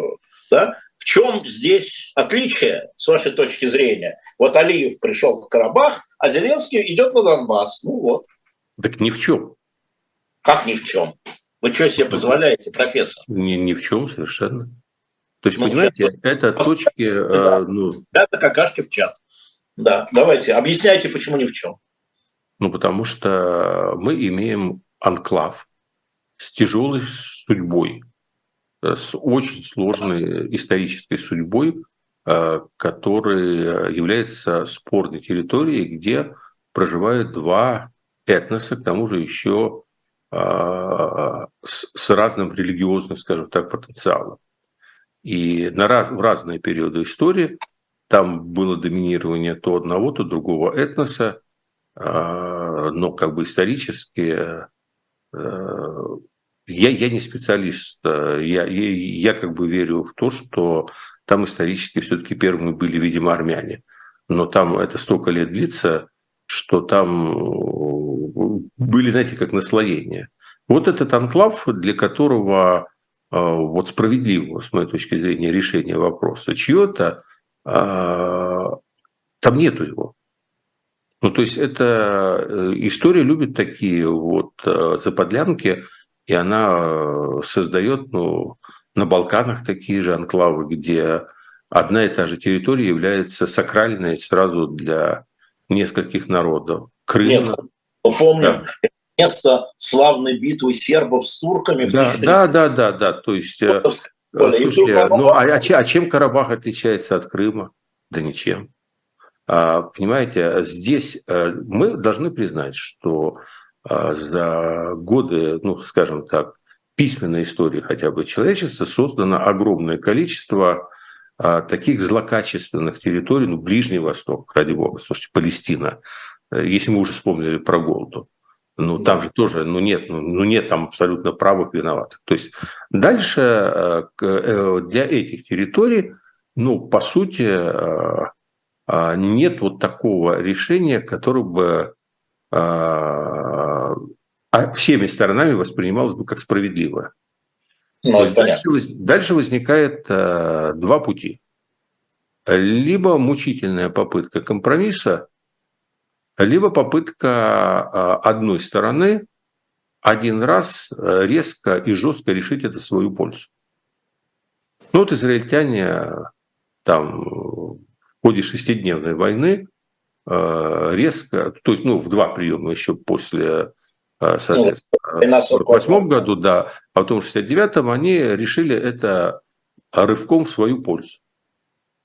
Speaker 3: да, чем здесь отличие, с вашей точки зрения? Вот Алиев пришел в Карабах, а Зеленский идет на Донбасс. Ну вот.
Speaker 4: Так ни в чем.
Speaker 3: Как ни в чем? Вы что себе позволяете, профессор?
Speaker 4: Ни, ни в чем совершенно. То есть, ну, понимаете, сейчас... это точки...
Speaker 3: Да. Э, ну... Это какашки в чат. Да, давайте, объясняйте, почему ни в чем.
Speaker 4: Ну, потому что мы имеем анклав с тяжелой судьбой, э, с очень сложной исторической судьбой, э, который является спорной территорией, где проживают два этноса, к тому же еще а, с разным религиозным, скажем так, потенциалом. И на раз, в разные периоды истории там было доминирование то одного, то другого этноса, а, но как бы исторически э, я, я не специалист, я, я, я как бы верю в то, что там исторически все-таки первыми были, видимо, армяне. Но там это столько лет длится, что там были, знаете, как наслоения. Вот этот анклав, для которого э, вот справедливого, с моей точки зрения, решения вопроса чье-то, э, там нету его. Ну, то есть это э, история любит такие вот заподлянки, и она создает ну, на Балканах такие же анклавы, где одна и та же территория является сакральной сразу для нескольких народов.
Speaker 3: Крым. Нет, мы помним да. место славной битвы сербов с турками.
Speaker 4: Да, в да, да, да, да. То есть, э, слушайте, ну, а, а, а чем Карабах отличается от Крыма? Да ничем. А, понимаете, здесь э, мы должны признать, что а, за годы, ну, скажем так, письменной истории хотя бы человечества создано огромное количество а, таких злокачественных территорий, ну, Ближний Восток, ради бога, слушайте, Палестина, если мы уже вспомнили про Голду, ну, там же тоже, ну, нет, ну, ну, нет там абсолютно правых виноватых. То есть дальше э, э, для этих территорий, ну, по сути, а, нет вот такого решения, которое бы а, всеми сторонами воспринималось бы как справедливое. Ну, дальше, дальше возникает э, два пути. Либо мучительная попытка компромисса, либо попытка э, одной стороны один раз э, резко и жестко решить это в свою пользу. Ну вот израильтяне там в ходе шестидневной войны э, резко, то есть ну, в два приема еще после а, соответственно, ну, в 1948 году, да, а потом в 1969 они решили это рывком в свою пользу.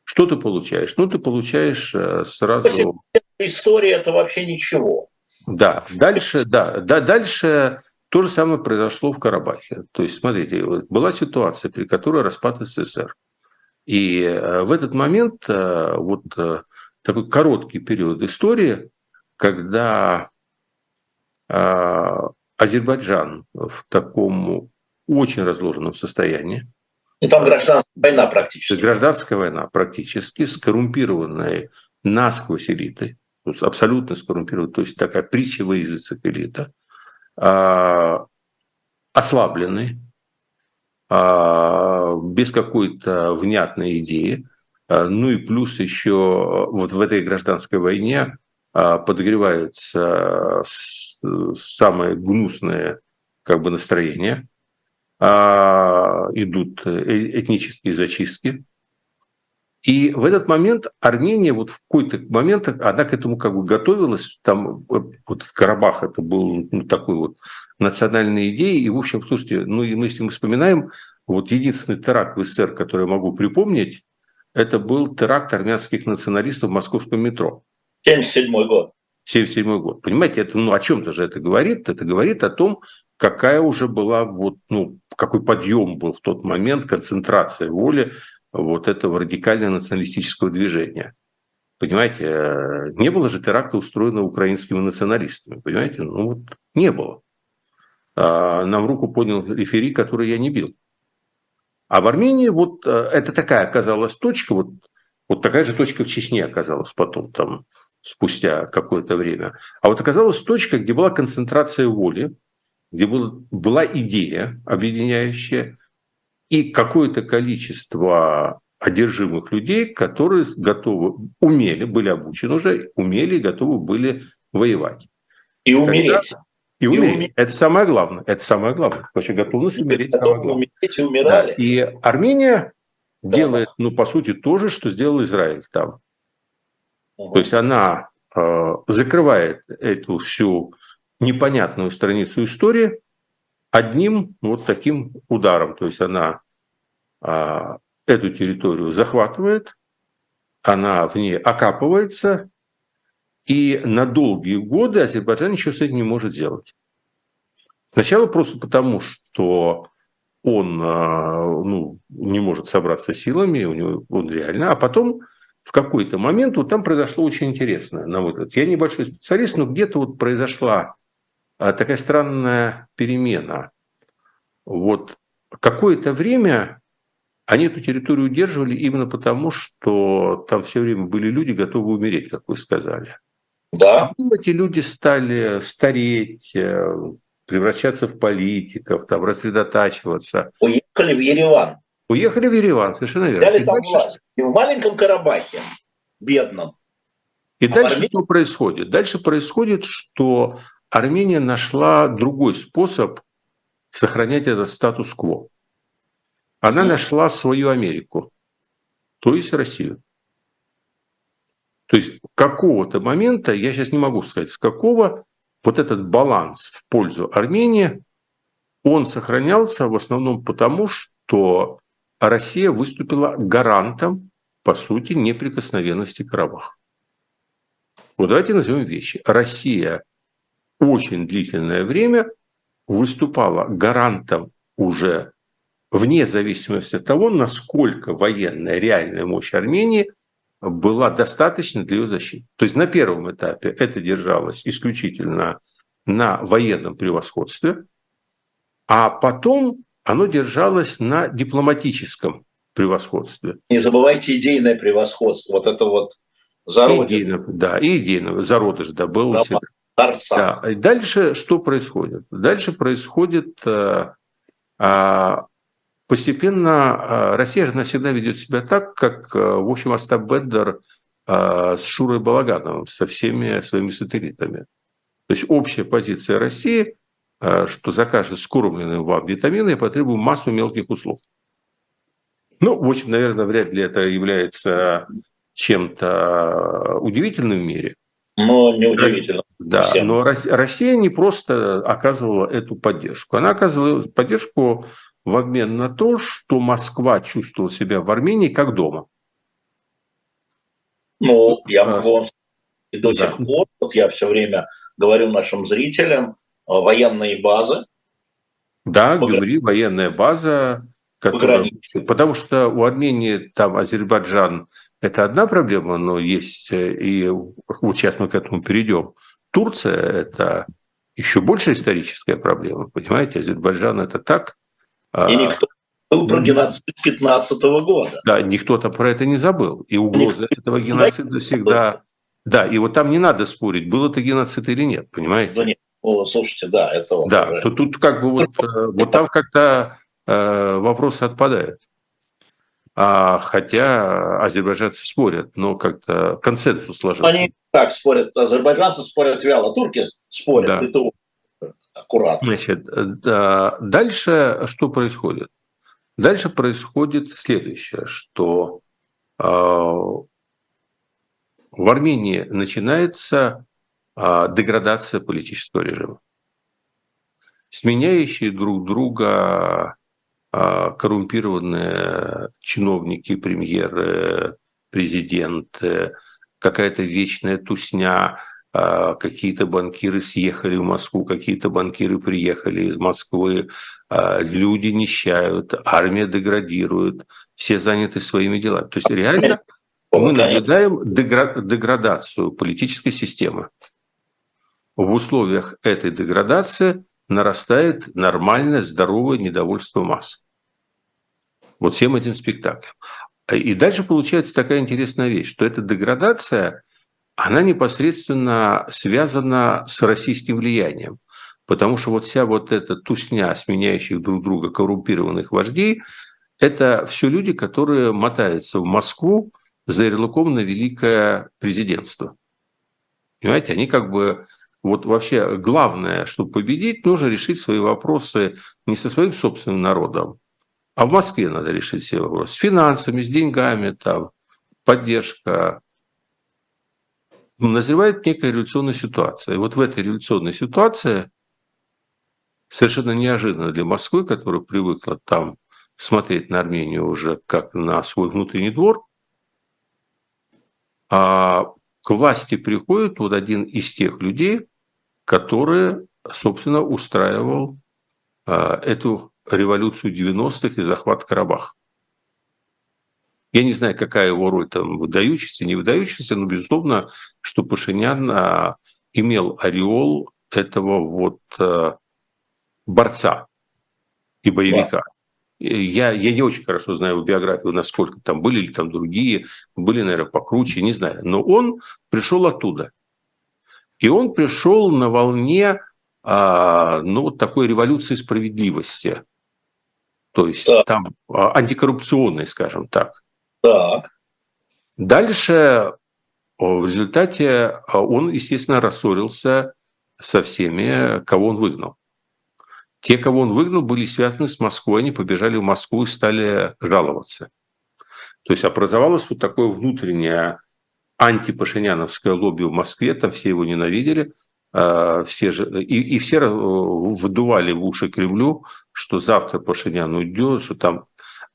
Speaker 4: Что ты получаешь? Ну, ты получаешь э, сразу...
Speaker 3: История – это вообще ничего.
Speaker 4: Да, дальше, да, да, дальше то же самое произошло в Карабахе. То есть, смотрите, была ситуация, при которой распад СССР. И э, в этот момент э, вот такой короткий период истории, когда а, Азербайджан в таком очень разложенном состоянии.
Speaker 3: И там гражданская война практически.
Speaker 4: Гражданская война практически, скоррумпированная насквозь элитой, абсолютно скоррумпированная, то есть такая притча во языцах элита, а, ослабленный, а, без какой-то внятной идеи, ну и плюс еще вот в этой гражданской войне подогреваются самые гнусные как бы настроения, идут э, этнические зачистки, и в этот момент Армения вот в какой-то момент, она к этому как бы готовилась, там вот Карабах это был ну, такой вот национальной идеей, и в общем, слушайте, ну и если мы вспоминаем, вот единственный теракт в СССР, который я могу припомнить, это был теракт армянских националистов в московском метро.
Speaker 3: 77 год.
Speaker 4: 77 год. Понимаете, это, ну, о чем-то же это говорит? Это говорит о том, какая уже была, вот, ну, какой подъем был в тот момент, концентрация воли вот этого радикально-националистического движения. Понимаете, э, не было же теракта, устроенного украинскими националистами. Понимаете, ну вот не было. А, нам руку поднял рефери, который я не бил. А в Армении вот э, это такая оказалась точка, вот, вот такая же точка в Чечне оказалась потом, там, спустя какое-то время. А вот оказалась точка, где была концентрация воли, где была, была идея объединяющая, и какое-то количество одержимых людей, которые готовы, умели, были обучены уже, умели и готовы были воевать.
Speaker 3: И умереть. Когда,
Speaker 4: и умереть. И умереть. Это самое главное. Это самое главное. Вообще готовность умереть. Самое главное. Умереть и умирали. Да. И Армения да. делает, ну, по сути, то же, что сделал Израиль там. Угу. То есть она э, закрывает эту всю непонятную страницу истории одним вот таким ударом. То есть она а, эту территорию захватывает, она в ней окапывается, и на долгие годы Азербайджан ничего с этим не может сделать. Сначала просто потому, что он а, ну, не может собраться силами, у него он реально, а потом в какой-то момент вот там произошло очень интересное, на мой. Я небольшой специалист, но где-то вот произошла а, такая странная перемена. Вот какое-то время они эту территорию удерживали именно потому, что там все время были люди, готовы умереть, как вы сказали.
Speaker 3: Да.
Speaker 4: А эти люди стали стареть, э, превращаться в политиков, там, рассредотачиваться.
Speaker 3: Уехали в Ереван.
Speaker 4: Уехали в Ереван, совершенно верно.
Speaker 3: Взяли там власть. И в маленьком Карабахе, бедном.
Speaker 4: И а дальше Армении... что происходит? Дальше происходит, что Армения нашла другой способ сохранять этот статус-кво она нашла свою Америку, то есть Россию. То есть какого-то момента, я сейчас не могу сказать, с какого, вот этот баланс в пользу Армении, он сохранялся в основном потому, что Россия выступила гарантом, по сути, неприкосновенности Карабаха. Вот давайте назовем вещи. Россия очень длительное время выступала гарантом уже вне зависимости от того, насколько военная реальная мощь Армении была достаточна для ее защиты. То есть на первом этапе это держалось исключительно на военном превосходстве, а потом оно держалось на дипломатическом превосходстве.
Speaker 3: Не забывайте идейное превосходство, вот это вот
Speaker 4: зародиш. да, и идейное, зародыш, да, был да, Да. И дальше что происходит? Дальше происходит а, а, постепенно а, Россия же всегда ведет себя так, как, а, в общем, Остап Бендер а, с Шурой Балагановым, со всеми своими сателлитами. То есть общая позиция России, что закажет скормленные вам витамины, я потребую массу мелких услуг. Ну, в общем, наверное, вряд ли это является чем-то удивительным в мире.
Speaker 3: Но не удивительно.
Speaker 4: Да, всем. но Россия не просто оказывала эту поддержку. Она оказывала поддержку в обмен на то, что Москва чувствовала себя в Армении как дома.
Speaker 3: Ну, я могу вам и до сих пор, вот я все время говорю нашим зрителям, э, военные базы.
Speaker 4: Да, пограни... говори, военная база, которая... потому что у Армении там Азербайджан это одна проблема, но есть э, и вот сейчас мы к этому перейдем. Турция это еще больше историческая проблема, понимаете? Азербайджан это так
Speaker 3: а, и никто был про геноцид 15 года.
Speaker 4: Да, никто-то про это не забыл. И угроза никто этого геноцида всегда... Да, и вот там не надо спорить, был это геноцид или нет, понимаете? Да нет,
Speaker 3: О, слушайте, да, это вот
Speaker 4: Да, уже... то тут как бы вот, э, вот там как-то э, вопросы отпадают. А, хотя азербайджанцы спорят, но как-то консенсус сложился.
Speaker 3: Они так спорят, азербайджанцы спорят вяло, турки спорят, да. это аккуратно.
Speaker 4: Значит, дальше что происходит? Дальше происходит следующее, что э, в Армении начинается э, деградация политического режима. Сменяющие друг друга коррумпированные чиновники, премьеры, президенты, какая-то вечная тусня – а, какие-то банкиры съехали в Москву, какие-то банкиры приехали из Москвы, а, люди нищают, армия деградирует, все заняты своими делами. То есть реально мы наблюдаем деградацию политической системы. В условиях этой деградации нарастает нормальное, здоровое недовольство масс. Вот всем этим спектаклем. И дальше получается такая интересная вещь, что эта деградация – она непосредственно связана с российским влиянием. Потому что вот вся вот эта тусня сменяющих друг друга коррумпированных вождей, это все люди, которые мотаются в Москву за ярлыком на великое президентство. Понимаете, они как бы вот вообще главное, чтобы победить, нужно решить свои вопросы не со своим собственным народом, а в Москве надо решить все вопросы. С финансами, с деньгами, там, поддержка, назревает некая революционная ситуация. И вот в этой революционной ситуации совершенно неожиданно для Москвы, которая привыкла там смотреть на Армению уже как на свой внутренний двор, а к власти приходит вот один из тех людей, который, собственно, устраивал а, эту революцию 90-х и захват Карабаха. Я не знаю, какая его роль там выдающаяся, не выдающаяся, но безусловно, что Пашинян а, имел ореол этого вот а, борца и боевика. Да. Я, я не очень хорошо знаю его биографию, насколько там были или там другие, были, наверное, покруче, не знаю. Но он пришел оттуда. И он пришел на волне а, ну, вот такой революции справедливости. То есть да. там а, антикоррупционной, скажем так. Так. Дальше в результате а, он, естественно, рассорился со всеми, кого он выгнал. Те, кого он выгнал, были связаны с Москвой, они побежали в Москву и стали жаловаться. То есть образовалось вот такое внутреннее антипашиняновское лобби в Москве, там все его ненавидели, все же, и, и все э, вдували в уши Кремлю, что завтра Пашинян уйдет, что там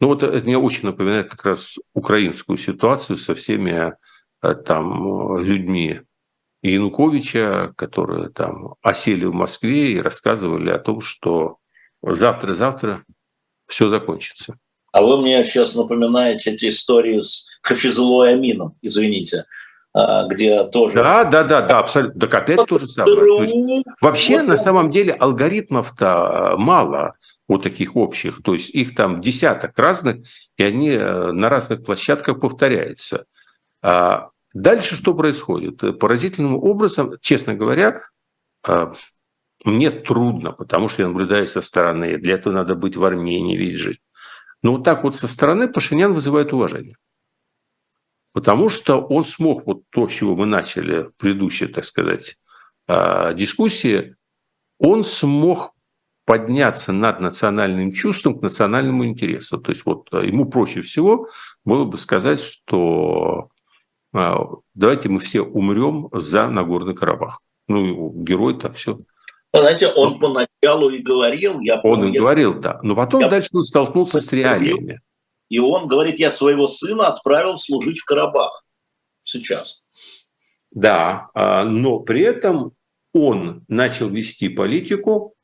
Speaker 4: ну вот это мне очень напоминает как раз украинскую ситуацию со всеми э, там людьми Януковича, которые там осели в Москве и рассказывали о том, что завтра-завтра все закончится.
Speaker 3: А вы мне сейчас напоминаете эти истории с Хафизулой Амином, извините, где тоже...
Speaker 4: Да, да, да, да, абсолютно. Так опять то же самое. вообще, на самом деле, алгоритмов-то мало вот таких общих. То есть их там десяток разных, и они э, на разных площадках повторяются. А дальше что происходит? Поразительным образом, честно говоря, э, мне трудно, потому что я наблюдаю со стороны. Для этого надо быть в Армении, видеть жить. Но вот так вот со стороны Пашинян вызывает уважение. Потому что он смог вот то, с чего мы начали в предыдущей, так сказать, э, дискуссии, он смог подняться над национальным чувством к национальному интересу. То есть вот э, ему проще всего было бы сказать, что э, давайте мы все умрем за Нагорный Карабах. Ну, герой там все.
Speaker 3: Знаете, он поначалу и говорил, я
Speaker 4: помню, Он и говорил, да. Но потом я... дальше он столкнулся с реалиями.
Speaker 3: И он говорит, я своего сына отправил служить в Карабах сейчас.
Speaker 4: Да, а, но при этом он начал вести политику,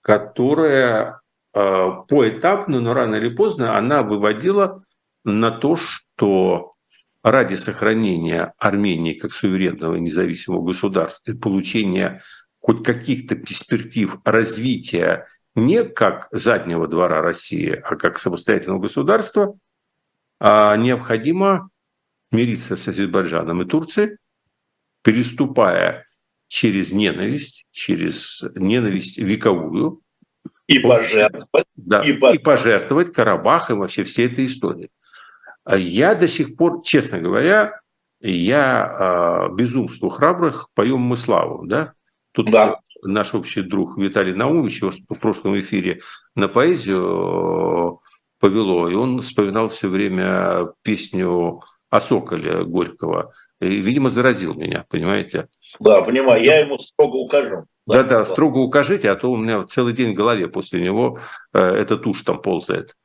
Speaker 4: которая э, поэтапно, но рано или поздно, она выводила на то, что ради сохранения Армении как суверенного независимого государства и получения хоть каких-то перспектив развития не как заднего двора России, а как самостоятельного государства, а необходимо мириться с Азербайджаном и Турцией, переступая через ненависть, через ненависть вековую.
Speaker 3: И пожертвовать.
Speaker 4: Да, и, и пожертвовать Карабах и вообще всей этой истории. Я до сих пор, честно говоря, я э, безумству храбрых поем мы славу, да? Тут да. Наш общий друг Виталий Наумович, его в прошлом эфире на поэзию повело, и он вспоминал все время песню о Соколе Горького. И, видимо, заразил меня, понимаете?
Speaker 3: Да, понимаю, я ему строго укажу.
Speaker 4: Да-да, да, строго укажите, а то у меня целый день в голове после него э, эта тушь там ползает.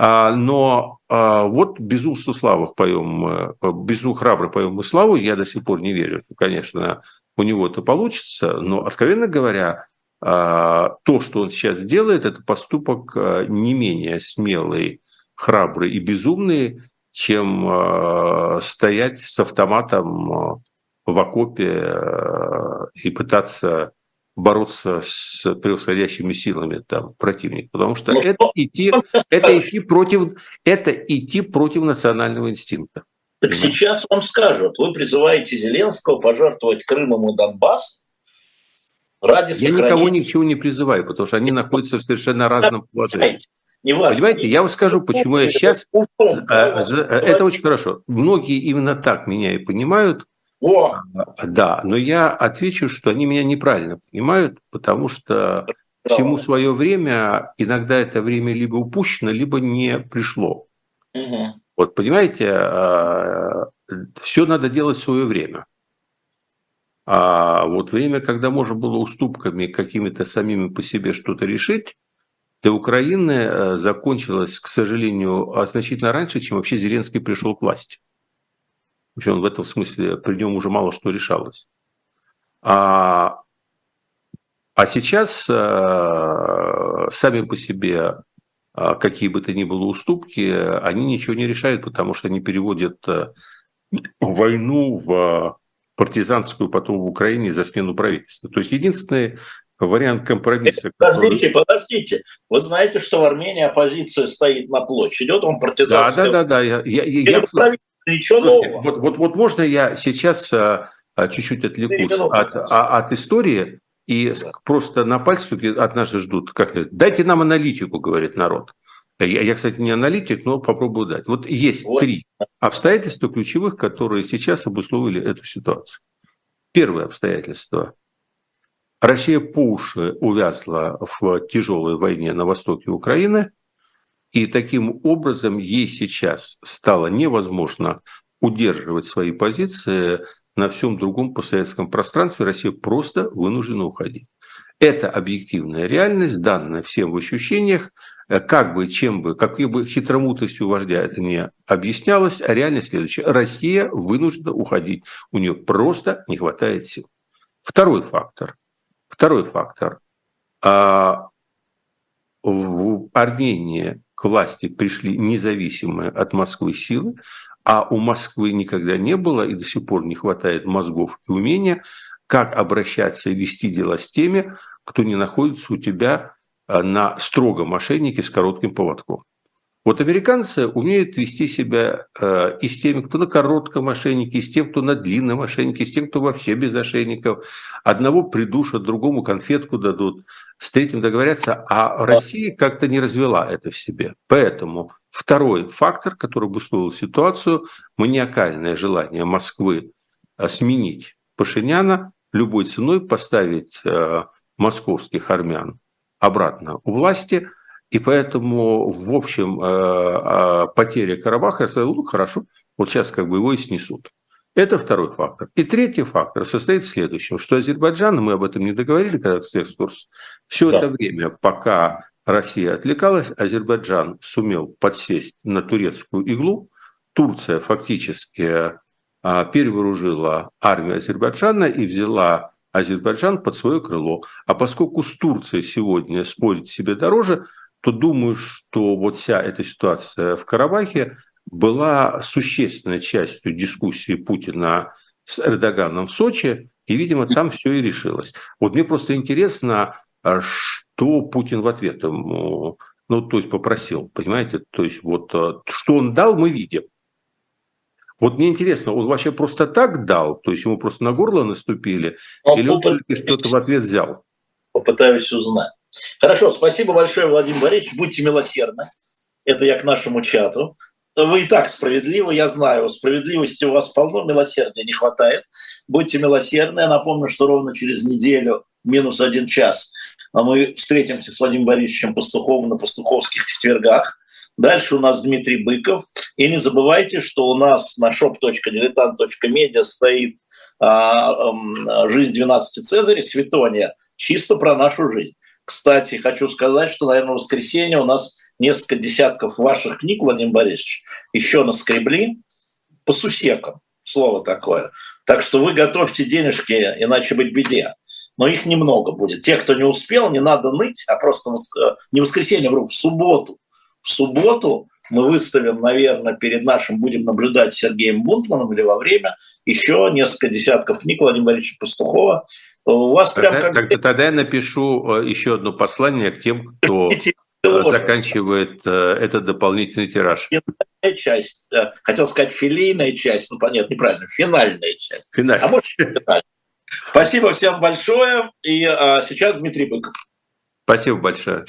Speaker 4: А, но а, вот безумство славы поем, э, безумно храбро поем мы славу, я до сих пор не верю, конечно, у него это получится, но, откровенно говоря, а, то, что он сейчас делает, это поступок а, не менее смелый, храбрый и безумный, чем а, стоять с автоматом в окопе и пытаться бороться с превосходящими силами там, противника. Потому что ну, это, идти, это, идти против, это идти против национального инстинкта.
Speaker 3: Так сейчас вам скажут, вы призываете Зеленского пожертвовать Крымом и Донбасс ради
Speaker 4: Я никого ничего не призываю, потому что они находятся в совершенно разном положении. Не важно. Понимаете, я вам скажу, почему я сейчас... Э, это очень хорошо. Многие именно так меня и понимают, о! Да, но я отвечу, что они меня неправильно понимают, потому что всему свое время, иногда это время либо упущено, либо не пришло. Угу. Вот понимаете, а, все надо делать в свое время. А вот время, когда можно было уступками какими-то самими по себе что-то решить, для Украины э, закончилось, к сожалению, значительно раньше, чем вообще Зеленский пришел к власти. Вообще он в этом смысле, при нем уже мало что решалось. А, а сейчас а, сами по себе а, какие бы то ни было уступки, они ничего не решают, потому что они переводят а, войну в партизанскую потом в Украине за смену правительства. То есть единственный вариант компромисса.
Speaker 3: Подождите, который... подождите. Вы знаете, что в Армении оппозиция стоит на площади. Вот он партизанский.
Speaker 4: Да, да, да, да. Я, я, я, Ничего Слушайте, нового. Вот, вот, вот можно я сейчас а, а чуть-чуть отвлекусь от, а, от истории и просто на пальце от нас ждут. Как -то, Дайте нам аналитику, говорит народ. Я, я, кстати, не аналитик, но попробую дать. Вот есть вот. три обстоятельства ключевых, которые сейчас обусловили эту ситуацию. Первое обстоятельство. Россия по уши увязла в тяжелой войне на востоке Украины. И таким образом ей сейчас стало невозможно удерживать свои позиции на всем другом постсоветском пространстве. Россия просто вынуждена уходить. Это объективная реальность, данная всем в ощущениях, как бы, чем бы, какой бы хитромутостью вождя это не объяснялось, а реальность следующая. Россия вынуждена уходить. У нее просто не хватает сил. Второй фактор. Второй фактор. А в Армении к власти пришли независимые от Москвы силы, а у Москвы никогда не было и до сих пор не хватает мозгов и умения, как обращаться и вести дела с теми, кто не находится у тебя а, на строгом мошеннике с коротким поводком. Вот американцы умеют вести себя э, и с теми, кто на коротком мошеннике, и с тем, кто на длинном мошеннике, и с тем, кто вообще без ошейников. Одного придушат, другому конфетку дадут, с третьим договорятся, а Россия как-то не развела это в себе. Поэтому второй фактор, который обусловил ситуацию, маниакальное желание Москвы э, сменить Пашиняна, любой ценой поставить э, московских армян обратно у власти – и поэтому, в общем, э, э, потеря Карабаха, я сказал, ну хорошо, вот сейчас как бы его и снесут. Это второй фактор. И третий фактор состоит в следующем, что Азербайджан, мы об этом не договорили, когда экскурс, все да. это время, пока Россия отвлекалась, Азербайджан сумел подсесть на турецкую иглу. Турция фактически э, перевооружила армию Азербайджана и взяла Азербайджан под свое крыло. А поскольку с Турцией сегодня спорить себе дороже, то думаю, что вот вся эта ситуация в Карабахе была существенной частью дискуссии Путина с Эрдоганом в Сочи, и, видимо, там все и решилось. Вот мне просто интересно, а что Путин в ответ ему, ну, то есть попросил, понимаете, то есть вот а, что он дал, мы видим. Вот мне интересно, он вообще просто так дал, то есть ему просто на горло наступили, он или он что-то в ответ взял?
Speaker 3: Попытаюсь узнать. Хорошо, спасибо большое, Владимир Борисович. Будьте милосердны. Это я к нашему чату. вы и так справедливы, я знаю, справедливости у вас полно, милосердия не хватает. Будьте милосердны. Я напомню, что ровно через неделю, минус один час, мы встретимся с Владимиром Борисовичем Пастуховым на пастуховских четвергах. Дальше у нас Дмитрий Быков. И не забывайте, что у нас на shop.diletant.media стоит а, а, «Жизнь 12 Цезаря», «Светония», чисто про нашу жизнь. Кстати, хочу сказать, что, наверное, в воскресенье у нас несколько десятков ваших книг, Владимир Борисович, еще наскребли по сусекам, слово такое. Так что вы готовьте денежки, иначе быть беде. Но их немного будет. Те, кто не успел, не надо ныть, а просто не в воскресенье, вру, в субботу. В субботу мы выставим, наверное, перед нашим, будем наблюдать Сергеем Бунтманом или во время еще несколько десятков книг Владимира Борисовича Пастухова.
Speaker 4: У вас тогда, прям как... Тогда, тогда я напишу э, еще одно послание к тем, кто заканчивает э, этот дополнительный тираж.
Speaker 3: Часть, э, хотел сказать филейная часть, ну понятно, неправильно, финальная часть. Финальная. А может, финальная. Спасибо всем большое. И а, сейчас Дмитрий Быков.
Speaker 4: Спасибо большое.